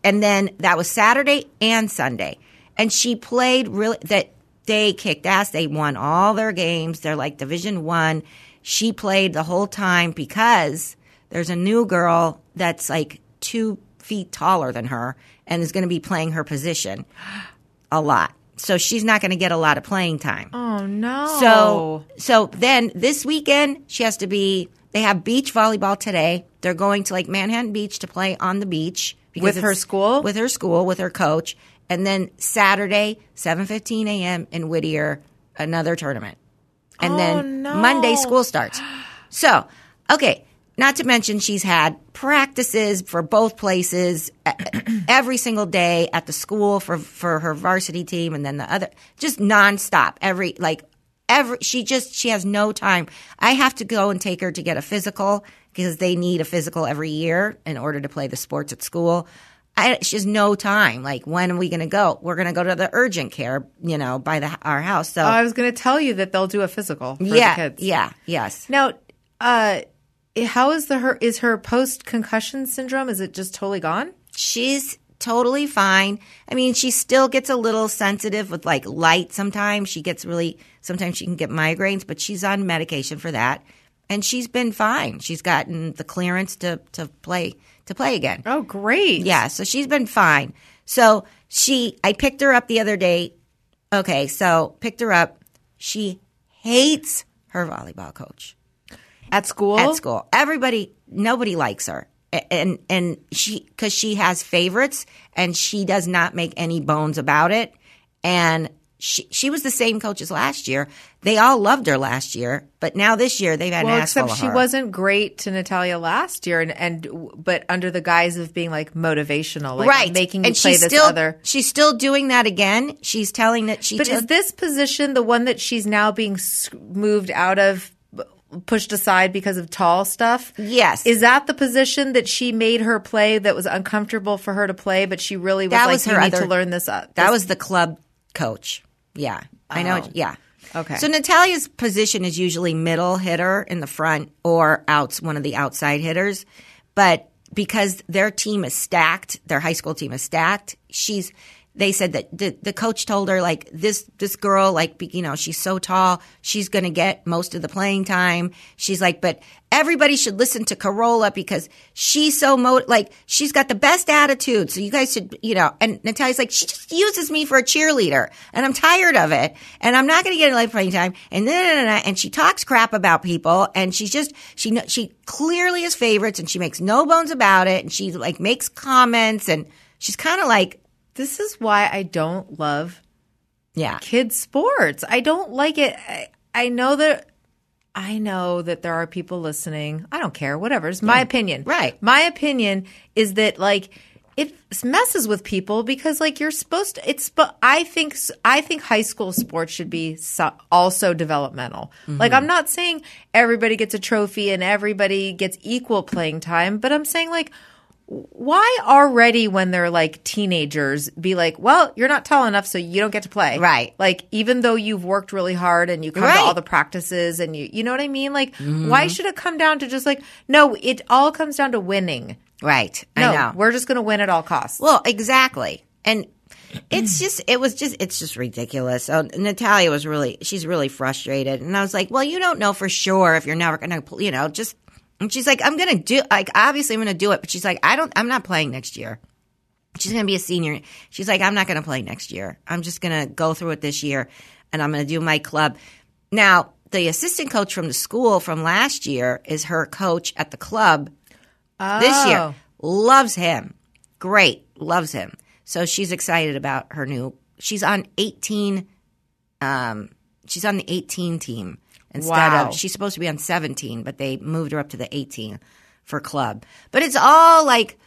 and then that was saturday and sunday. And she played really that they kicked ass. They won all their games. They're like division one. She played the whole time because there's a new girl that's like two feet taller than her and is going to be playing her position a lot so she's not going to get a lot of playing time Oh no. so so then this weekend she has to be. They have beach volleyball today. They're going to like Manhattan Beach to play on the beach With her school? With her school, with her coach, and then Saturday, seven fifteen a.m. in Whittier, another tournament, and Oh, then no. Monday school starts. So okay. Not to mention, she's had practices for both places every single day at the school for for her varsity team, and then the other just nonstop. Every like every she just she has no time. I have to go and take her to get a physical because they need a physical every year in order to play the sports at school. I, she has no time. Like, when are we going to go? We're going to go to the urgent care, you know, by the our house. So Oh, I was going to tell you that they'll do a physical for yeah, the kids. yeah, yes. Now, uh, how is the her is her post concussion syndrome? Is it just totally gone? She's totally fine. I mean, she still gets a little sensitive with like light sometimes. She gets really, sometimes she can get migraines, but she's on medication for that. And she's been fine. She's gotten the clearance to, to play, to play again. Oh, great. Yeah. So she's been fine. So she, I picked her up the other day. Okay. So picked her up. She hates her volleyball coach At school? at school. Everybody, nobody likes her, and and she because she has favorites, and she does not make any bones about it. And she she was the same coach as last year. They all loved her last year, but now this year they've had Well, an ass except she her. wasn't great to Natalia last year, and, and but under the guise of being like motivational, like right, making you and play she's this still other. she's still doing that again. She's telling that she. But took- is this position the one that she's now being moved out of, pushed aside because of tall stuff? Yes. Is that the position that she made her play that was uncomfortable for her to play, but she really was that like, was her you need to learn this up? That was the club coach. Yeah, I know. Oh. Yeah. Okay. So Natalia's position is usually middle hitter in the front or outs one of the outside hitters, but because their team is stacked, their high school team is stacked. She's. They said that the, the coach told her like this this girl like you know she's so tall she's going to get most of the playing time. She's like, but everybody should listen to Corolla because she's so mo like she's got the best attitude. So you guys should you know. And Natalia's like she just uses me for a cheerleader, and I'm tired of it, and I'm not going to get any playing time. And then and she talks crap about people, and she's just she she clearly is favorites, and she makes no bones about it, and she like makes comments, and she's kind of like this is why I don't love yeah kids sports. I don't like it. I, I know that I know that there are people listening. I don't care. Whatever. It's my opinion. Right. My opinion is that like it messes with people because like you're supposed to. It's. But I think I think high school sports should be so, also developmental. Mm-hmm. Like I'm not saying everybody gets a trophy and everybody gets equal playing time, but I'm saying like why already when they're like teenagers be like, well, you're not tall enough, so you don't get to play. Right. Like, even though you've worked really hard and you come Right. to all the practices and you, you know what I mean? Like, mm-hmm. why should it come down to just like, no, it all comes down to winning. right. No, I know. we're just going to win at all costs. Well, exactly. And it's just it was just it's just ridiculous. So Natalia was really she's really frustrated and I was like, "Well, you don't know for sure if you're never going to, you know, just and she's like, "I'm going to do like obviously I'm going to do it." But she's like, "I don't I'm not playing next year." She's going to be a senior. She's like, "I'm not going to play next year. I'm just going to go through it this year and I'm going to do my club." Now, the assistant coach from the school from last year is her coach at the club this year. Oh. Loves him. Great. Loves him. So she's excited about her new. She's on 18. Um, she's on the 18 team instead Wow. of she's supposed to be on 17, but they moved her up to the 18 for club. But it's all like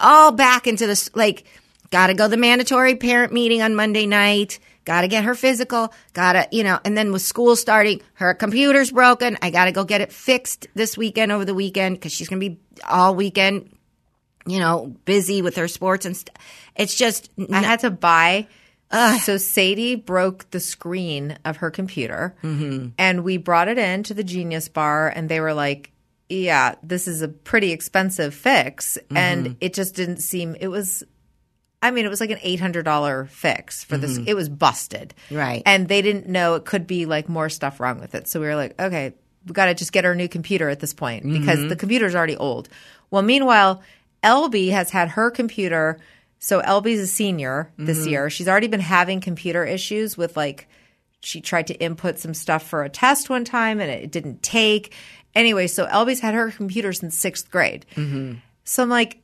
all back into this like got to go to the mandatory parent meeting on Monday night. Got to get her physical. Got to, you know, and then with school starting, her computer's broken. I got to go get it fixed this weekend over the weekend because she's going to be all weekend, you know, busy with her sports and stuff. It's just, I had to buy. So Sadie broke the screen of her computer, mm-hmm. and we brought it in to the Genius Bar, and they were like, "Yeah, this is a pretty expensive fix," and mm-hmm. it just didn't seem. It was, I mean, it was like an eight hundred dollar fix for this. Mm-hmm. It was busted, Right. And they didn't know it could be like more stuff wrong with it, so we were like, "Okay, we got to just get her a new computer at this point because the computer's already old." Well, meanwhile, LB has had her computer. So Elby's a senior this mm-hmm. year. She's already been having computer issues with like she tried to input some stuff for a test one time and it didn't take. Anyway, so Elby's had her computer since sixth grade. Mm-hmm. So I'm like,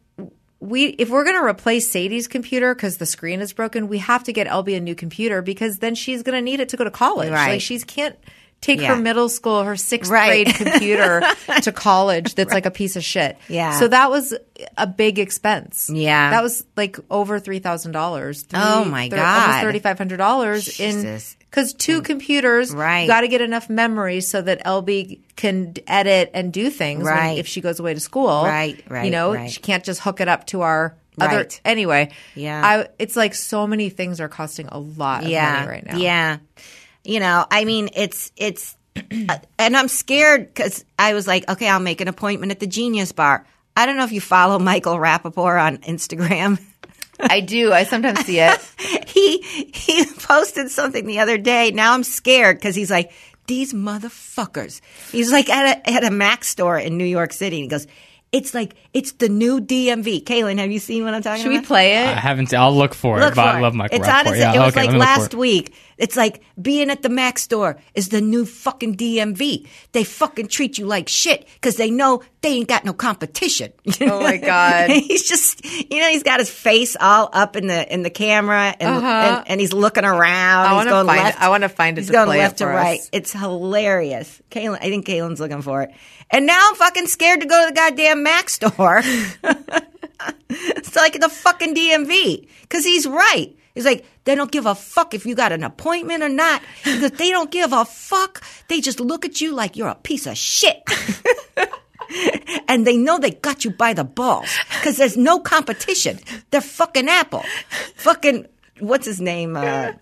we if we're gonna replace Sadie's computer because the screen is broken, we have to get Elby a new computer because then she's gonna need it to go to college. Right. Like she can't take Yeah. her middle school, her sixth Right. grade computer to college that's like a piece of shit. Yeah. So that was a big expense. Yeah. That was like over three thousand dollars. Oh, my thir- God. Almost thirty five hundred dollars in because two mm. computers, Right. Got to get enough memory so that LB can edit and do things. when- Right. if she goes away to school, Right, right. You know, right. she can't just hook it up to our other. Right. Anyway, Yeah. I, it's like so many things are costing a lot of yeah, money right now. Yeah. You know, I mean, it's, it's, uh, and I'm scared because I was like, okay, I'll make an appointment at the Genius Bar. I don't know if you follow Michael Rapaport on Instagram. I do. I sometimes see it. he he posted something the other day. Now I'm scared because he's like, these motherfuckers. He's like at a at a Mac store in New York City. And he goes, it's like it's the new DMV. Kaylin, have you seen what I'm talking about? Should we play it? I haven't. I'll look for Look it. But for I it. love Michael It's Rapaport. honestly, yeah, it was okay, like let me look for last it. week. It's like being at the Mac store is the new fucking DMV. They fucking treat you like shit because they know they ain't got no competition. Oh my God. he's just, you know, he's got his face all up in the in the camera and Uh-huh. and, and he's looking around. I he's wanna going find left. it. I wanna find it He's going left to right. us. It's hilarious. Kaylin, I think Kaylin's looking for it. And now I'm fucking scared to go to the goddamn Mac store. it's like the fucking DMV. Because he's right. He's like, they don't give a fuck if you got an appointment or not. Because they don't give a fuck. They just look at you like you're a piece of shit. and they know they got you by the balls. Because there's no competition. They're fucking Apple. Fucking, what's his name? Uh,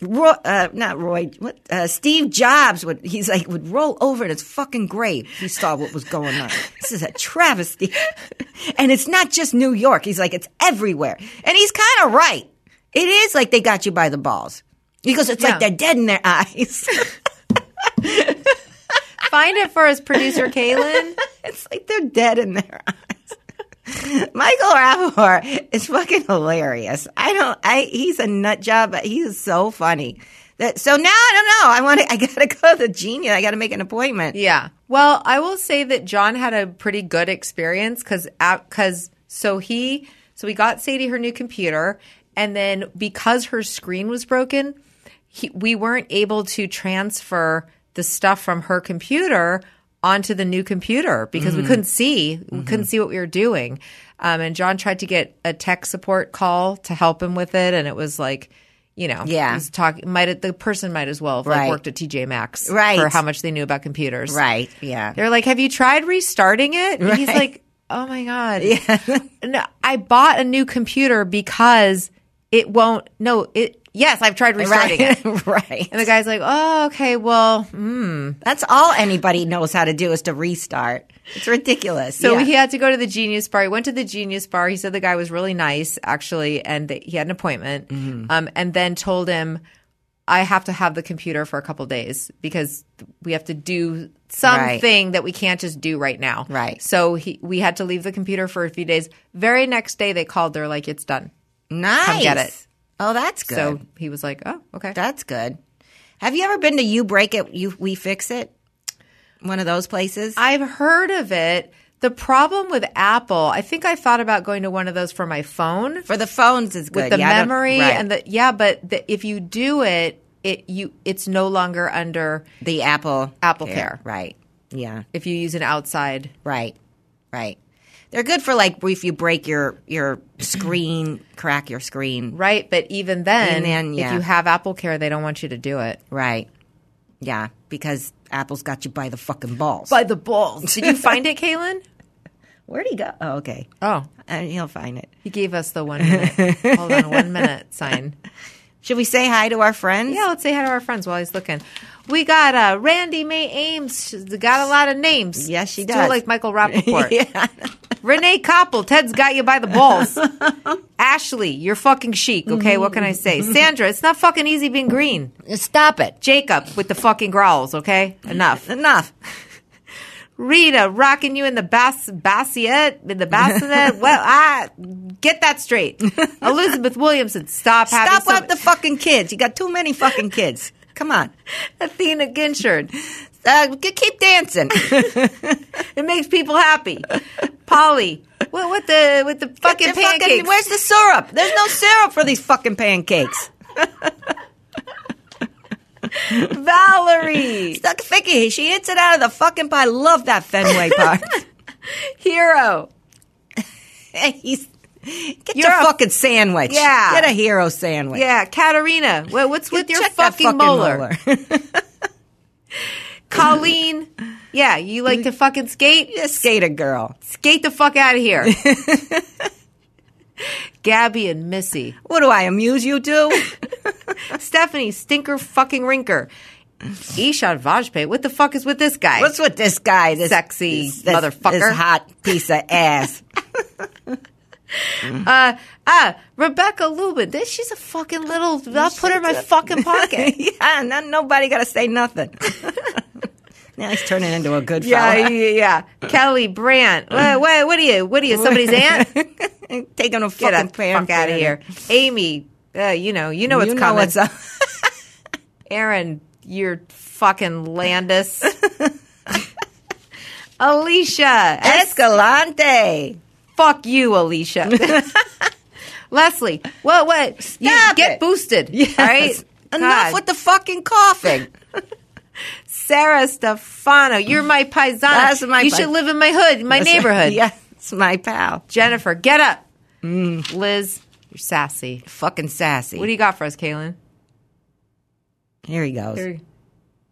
Roy, uh, not Roy, what, uh, Steve Jobs would, he's like, would roll over in his fucking grave. He saw what was going on. This is a travesty. and it's not just New York. He's like, it's everywhere. And he's kind of right. It is like they got you by the balls. Because it's Yeah. like they're dead in their eyes. Find it for us, producer Kaylin. it's like they're dead in their eyes. Michael Rapaport is fucking hilarious. I don't. I he's a nut job, but he's so funny. That so now I don't know. I want to. I gotta go to the genius. I gotta make an appointment. Yeah. Well, I will say that John had a pretty good experience because because so he so we got Sadie her new computer, and then because her screen was broken, he, we weren't able to transfer the stuff from her computer onto the new computer because we Mhm. couldn't see we Mhm. couldn't see what we were doing. Um, and John tried to get a tech support call to help him with it, and it was like. You know, Yeah. he's talking. Might the person might as well have Right. like worked at TJ Maxx, Right. For how much they knew about computers, Right. Yeah. they're like, "Have you tried restarting it?" And he's like, "Oh my god, no, I bought a new computer because it won't. No, it. Yes, I've tried restarting Right. it. right. And the guy's like, "Oh, okay, well, hmm." That's all anybody knows how to do is to restart. It's ridiculous. So Yeah. he had to go to the Genius Bar. He went to the Genius Bar. He said the guy was really nice, actually, and he had an appointment. Mm-hmm. Um, and then told him, "I have to have the computer for a couple days because we have to do something that we can't just do right now." Right. So he, we had to leave the computer for a few days. Very next day, they called. They're like, "It's done. Nice. Come get it." Oh, that's good. So he was like, "Oh, okay." That's good. Have you ever been to You Break It, You We Fix It? One of those places? I've heard of it. The problem with Apple, I think I thought about going to one of those for my phone. For the phones is good. with the Yeah, memory right. and the yeah, but the, if you do it, it you it's no longer under the Apple Apple Care, Care. Right. Yeah. If you use an outside, Right. Right. They're good for like if you break your your screen, crack your screen. right? But even then, And then, yeah. if you have Apple Care, they don't want you to do it. Right. Yeah, because Apple's got you by the fucking balls. By the balls. Did you find it, Kaylin? Where'd he go? Oh, okay. Oh, Uh, he'll find it. he gave us the one minute. hold on, one minute sign. Should we say hi to our friends? Yeah, let's say hi to our friends while he's looking. We got uh, Randy May Ames. She's got a lot of names. Yes, she Still does. like Michael Rapaport. yeah. Renee Koppel, Ted's got you by the balls. Ashley, you're fucking chic, okay? What can I say? Sandra, it's not fucking easy being green. Stop it. Jacob with the fucking growls, okay? Enough. Enough. Rita, rocking you in the bass, bassinet, in the bassinet. well, I get that straight. Elizabeth Williamson, stop having Stop some- with the fucking kids. You got too many fucking kids. Come on. Athena Ginchard. Uh, keep dancing. It makes people happy. Polly, what with the with the fucking the fucking- pancakes? where's the syrup? There's no syrup for these fucking pancakes. Valerie, Stuck Vicky, she hits it out of the fucking pie. Love that Fenway Park. hero. He's, get your a- fucking sandwich. Yeah. Get a hero sandwich. Yeah, Katarina. What, what's with your that fucking, molar? molar. Colleen. Yeah, you like to fucking skate? Yeah, skater girl. Skate the fuck out of here. Gabby and Missy. What do I amuse you to? Stephanie, stinker fucking rinker. Ishad Vajpayee. What the fuck is with this guy? What's with this guy? This Sexy this- motherfucker. This hot piece of ass. Uh, ah, Rebecca Lubin. This, she's a fucking little. I'll put her in my fucking pocket. yeah, no, nobody got to say nothing. now he's turning into a good yeah, fella. yeah, yeah. Kelly Brandt. What, what, what are you? What are you? Somebody's aunt? Taking a Get fucking the fuck out of here. Amy. Uh, you know, you know what's You know coming. what's up. Aaron, you're fucking Landis. Alicia Escalante. Fuck you, Alicia. Leslie, what? What? you Stop get it. boosted. Yes. All right. Enough God. with the fucking coughing. Sarah Stefano. You're my paisana. That's my you pai- should live in my hood, my That's- neighborhood. Yeah, it's my pal. Jennifer, get up. Mm. Liz, you're sassy. Fucking sassy. What do you got for us, Kaylin? Here he goes. Here-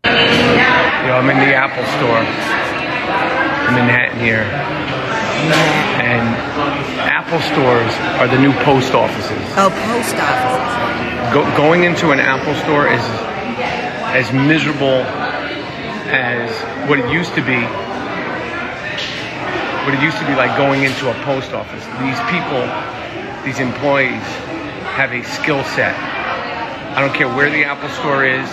Yo, I'm in the Apple store in Manhattan here. And Apple stores are the new post offices. Oh, post office. Go, going into an Apple store is as miserable as what it used to be. What it used to be like going into a post office. These people, these employees, have a skill set. I don't care where the Apple store is,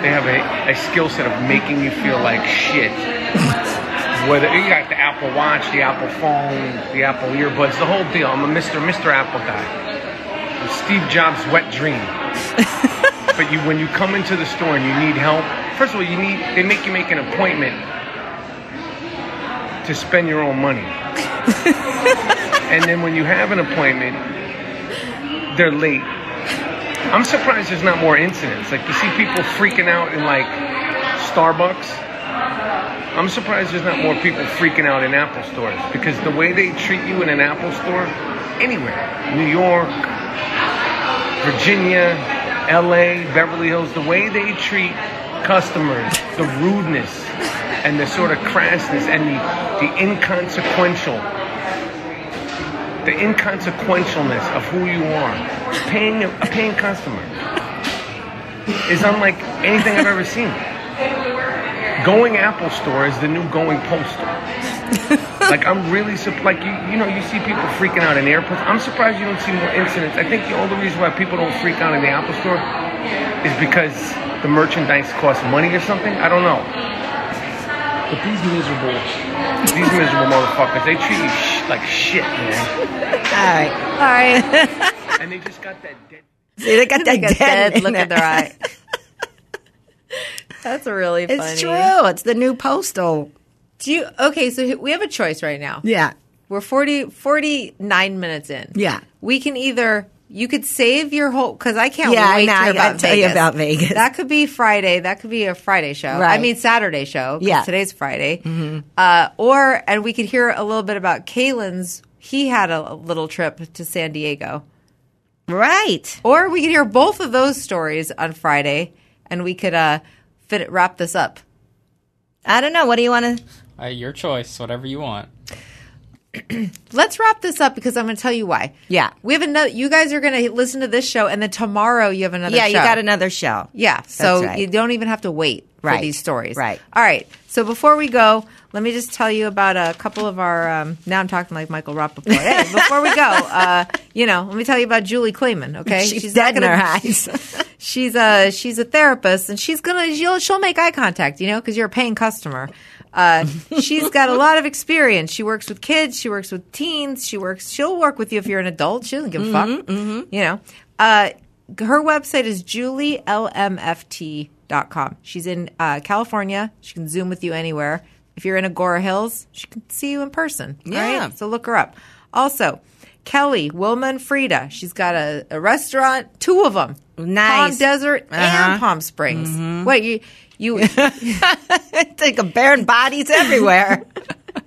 they have a, a skill set of making you feel like shit. Whether you got the Apple Watch, the Apple phone, the Apple earbuds, the whole deal. I'm a Mr. Mr. Apple guy. I'm Steve Jobs' wet dream. but you, when you come into the store and you need help, first of all, you need they make you make an appointment to spend your own money. and then when you have an appointment, they're late. I'm surprised there's not more incidents. Like you see people freaking out in like Starbucks. I'm surprised there's not more people freaking out in Apple stores because the way they treat you in an Apple store, anywhere, New York, Virginia, LA, Beverly Hills, the way they treat customers, the rudeness and the sort of crassness and the, the inconsequential the inconsequentialness of who you are, paying a, a paying customer, is unlike anything I've ever seen. Going Apple Store is the new going postal. like I'm really like you you know you see people freaking out in airports. I'm surprised you don't see more incidents. I think the only reason why people don't freak out in the Apple Store is because the merchandise costs money or something. I don't know. But these miserable, these miserable motherfuckers, they treat you sh- like shit, man. All right. All right. and they just got that dead. See, they got that They got dead, dead look in in their eye. That's really funny. It's true. It's the new postal. Do you okay? So we have a choice right now. Yeah. We're 40, 49 minutes in. Yeah. We can either you could save your whole because I can't Yeah, wait know. to hear about tell you about Vegas. That could be Friday. That could be a Friday show. I mean Saturday show. Yeah. today's Friday. Uh, or and we could hear a little bit about Kaylin's. He had a, a little trip to San Diego. Right. Or we could hear both of those stories on Friday, and we could uh, fit it, wrap this up. I don't know. What do you want to? Uh, your choice, whatever you want. Let's wrap this up because I'm going to tell you why. Yeah. We have another. You guys are going to listen to this show, and then tomorrow you have another. Yeah, show. you got another show. Yeah, so right. you don't even have to wait for Right. these stories. Right. All right. So before we go, let me just tell you about a couple of our. Um, now I'm talking like Michael Rapaport. Hey, before we go, uh, you know, let me tell you about Julie Kleeman. Okay, She's not dead in her eyes. she's a she's a therapist, and she's gonna she'll she'll make eye contact. You know, because you're a paying customer. Uh, she's got a lot of experience. She works with kids. She works with teens. She works. She'll work with you if you're an adult. She doesn't give a fuck. You know. Uh, her website is julielmft.com. She's in uh, California. She can Zoom with you anywhere. If you're in Agoura Hills, she can see you in person. Yeah. right? So look her up. Also, Kelly, Wilma, and Frida. She's got a, a restaurant, two of them. Nice. Palm Desert Uh-huh. and Palm Springs. What you you Think of barren bodies everywhere.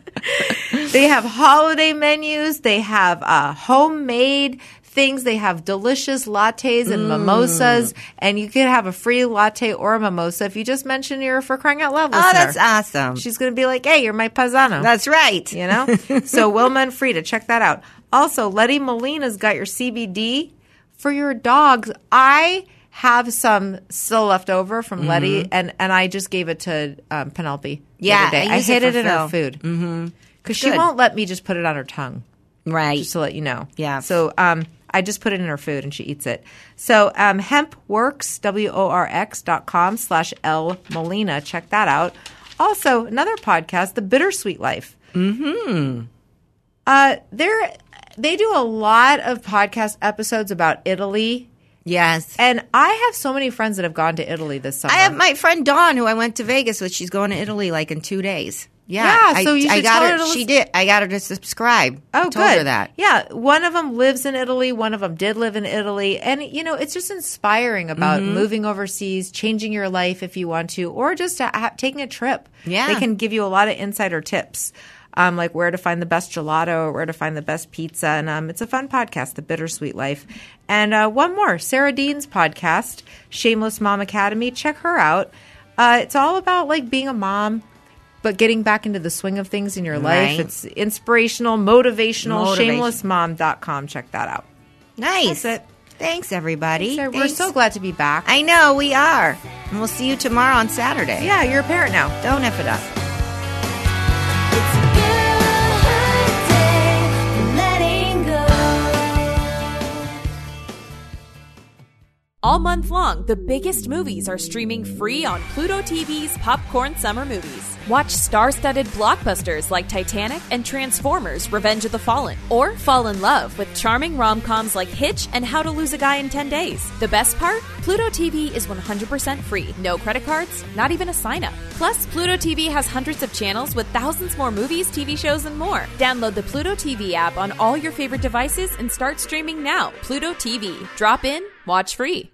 they have holiday menus. They have uh, homemade things. They have delicious lattes and mimosas, and you could have a free latte or a mimosa if you just mention you're for crying out loud. oh, that's awesome. She's going to be like, "Hey, you're my paisano." That's right. you know. so Wilma and Frida, check that out. Also, Letty Molina's got your CBD for your dogs. I have some still left over from Letty, and and I just gave it to um, Penelope. the Yeah, other day. I I, use it hid it in her Phil. food. Mm-hmm. Because she won't let me just put it on her tongue. Right. Just to let you know. Yeah. So um, I just put it in her food and she eats it. So um, hempworx, W O R X dot com slash L Molina. Check that out. Also, another podcast, The Bittersweet Life. Mm-hmm. Uh, they're, they do a lot of podcast episodes about Italy. Yes. And I have so many friends that have gone to Italy this summer. I have my friend Dawn, who I went to Vegas with. She's going to Italy like in two days. Yeah, Yeah, so I, you I got her. her to she did. I got her to subscribe. Oh, I told good. her that. Yeah, one of them lives in Italy. One of them did live in Italy, and you know, it's just inspiring about Mhm. moving overseas, changing your life if you want to, or just ha- taking a trip. Yeah. they can give you a lot of insider tips, um, like where to find the best gelato or where to find the best pizza. And um, it's a fun podcast, The Bittersweet Life. And uh, one more, Sarah Dean's podcast, Shameless Mom Academy. Check her out. Uh, it's all about like being a mom. But getting back into the swing of things in your life, Right. it's inspirational, motivational. Motivation. Shamelessmom.com. Check that out. Nice. Thanks, everybody. Thanks. We're so glad to be back. I know we are, and we'll see you tomorrow on Saturday. Yeah, you're a parent now. Don't f it up. All month long, the biggest movies are streaming free on Pluto TV's Popcorn Summer Movies. Watch star studded blockbusters like Titanic and Transformers Revenge of the Fallen, or fall in love with charming rom coms like Hitch and How to Lose a Guy in 10 Days. The best part? Pluto TV is 100% free. No credit cards, not even a sign up. Plus, Pluto TV has hundreds of channels with thousands more movies, TV shows, and more. Download the Pluto TV app on all your favorite devices and start streaming now. Pluto TV. Drop in, watch free.